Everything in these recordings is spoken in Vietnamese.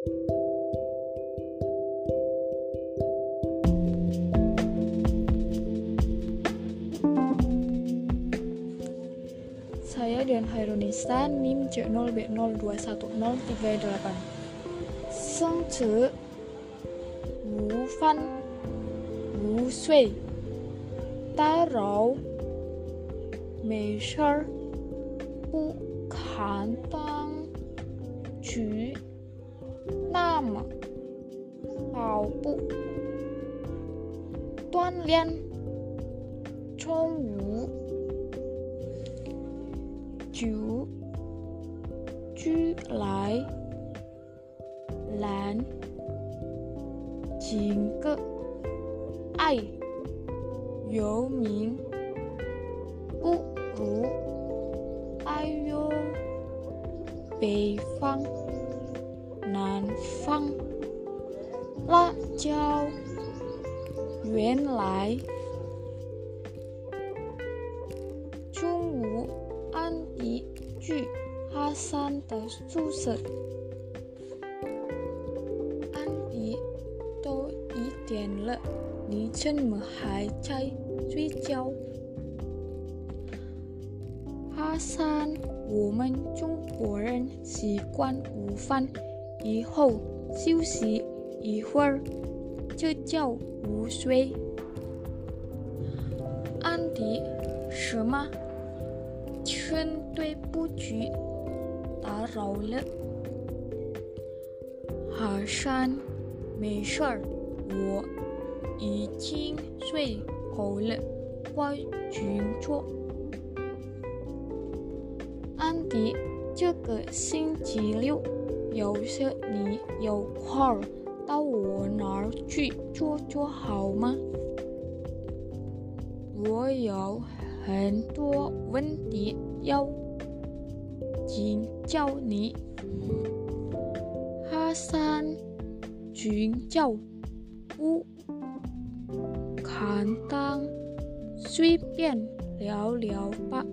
Saya dan Hairunisa NIM C0B021038 Seng Ce Wu Fan Wu Sui. Ta Mei Bu 那么跑步锻炼宠物，就居来然情歌，爱游民，故如哎呦北方。南方辣椒原来中午安迪去哈桑的宿舍。安迪都一点了，你怎么还在睡觉？哈桑，我们中国人习惯午饭 以后休息一会儿，就叫午睡。安迪，什么？真对不起，打扰了。哈山，没事儿，我已经睡够了，快去做。安迪，这个星期六，有些你有空到我那儿去坐坐好吗？我有很多问题要请教你。哈山请教不看当随便聊聊吧。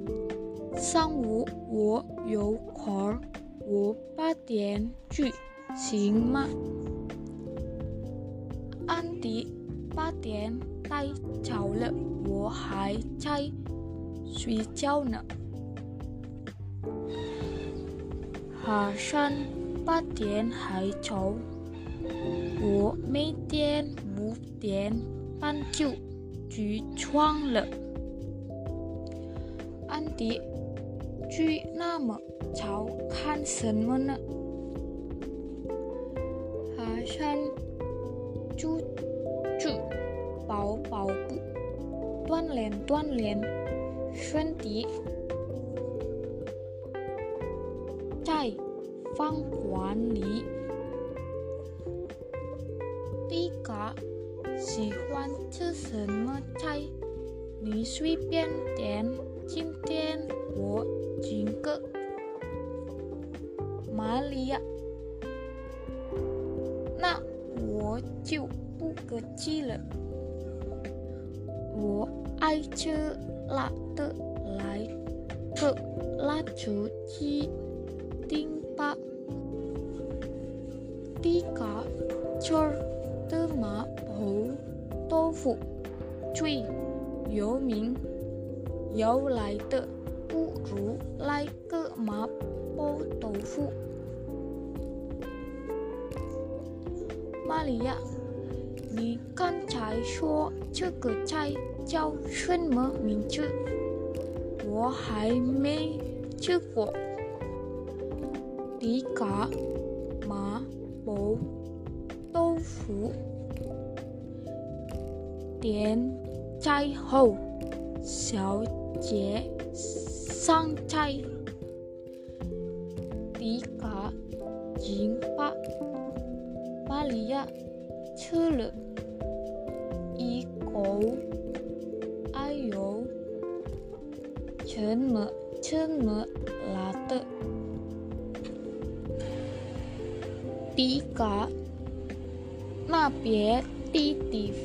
上午我有空，我八点去，行吗？安迪，八点太早了，我还在睡觉呢。哈山，八点还早，我每天五点半就起床了。安迪， 去那么早看什么呢？哈山，就就跑跑步，锻炼锻炼身体。在饭馆里，迪嘎喜欢吃什么菜？你随便点。今天我 jingke. Malia. Na wo jiu bu ge ji le. Ai chư la tự lái cự la chú chi tinh ba tí cả chor tư 不如来个麻婆豆腐。玛利亚，你刚才说这个菜叫什么名字？我还没吃过。迪嘎麻婆豆腐，点菜后，小 chế sang chay tí cả chính ba ba lý ạ chư lực ý cố ai yếu chân mỡ chân mỡ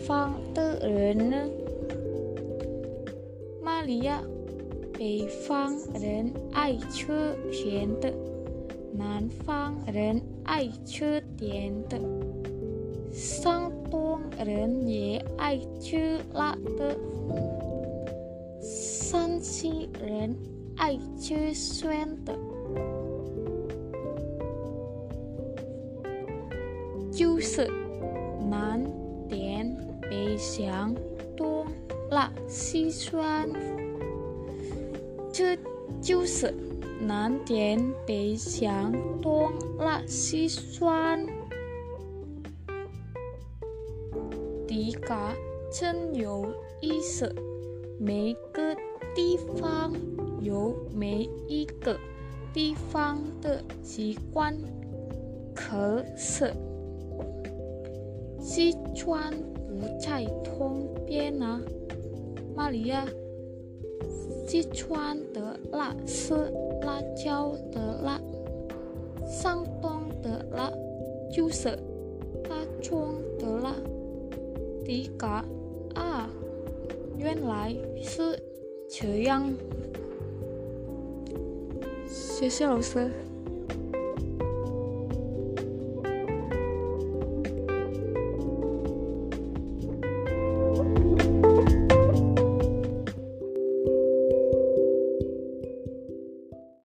phương tự rồi 呢？玛利亚，北方人爱吃咸的，南方人 爱吃甜的，山东人也爱吃辣的，山西人爱吃酸的。就是南甜北咸东 辣西川，这就是南甜北咸东辣西酸。迪嘎真有意思，每个地方有每一个地方的习惯，可是。西川不在东边啊，玛利亚。四川的辣是辣椒的辣，山东的辣就是大葱的辣。迪嘎啊，原来是这样。谢谢老师。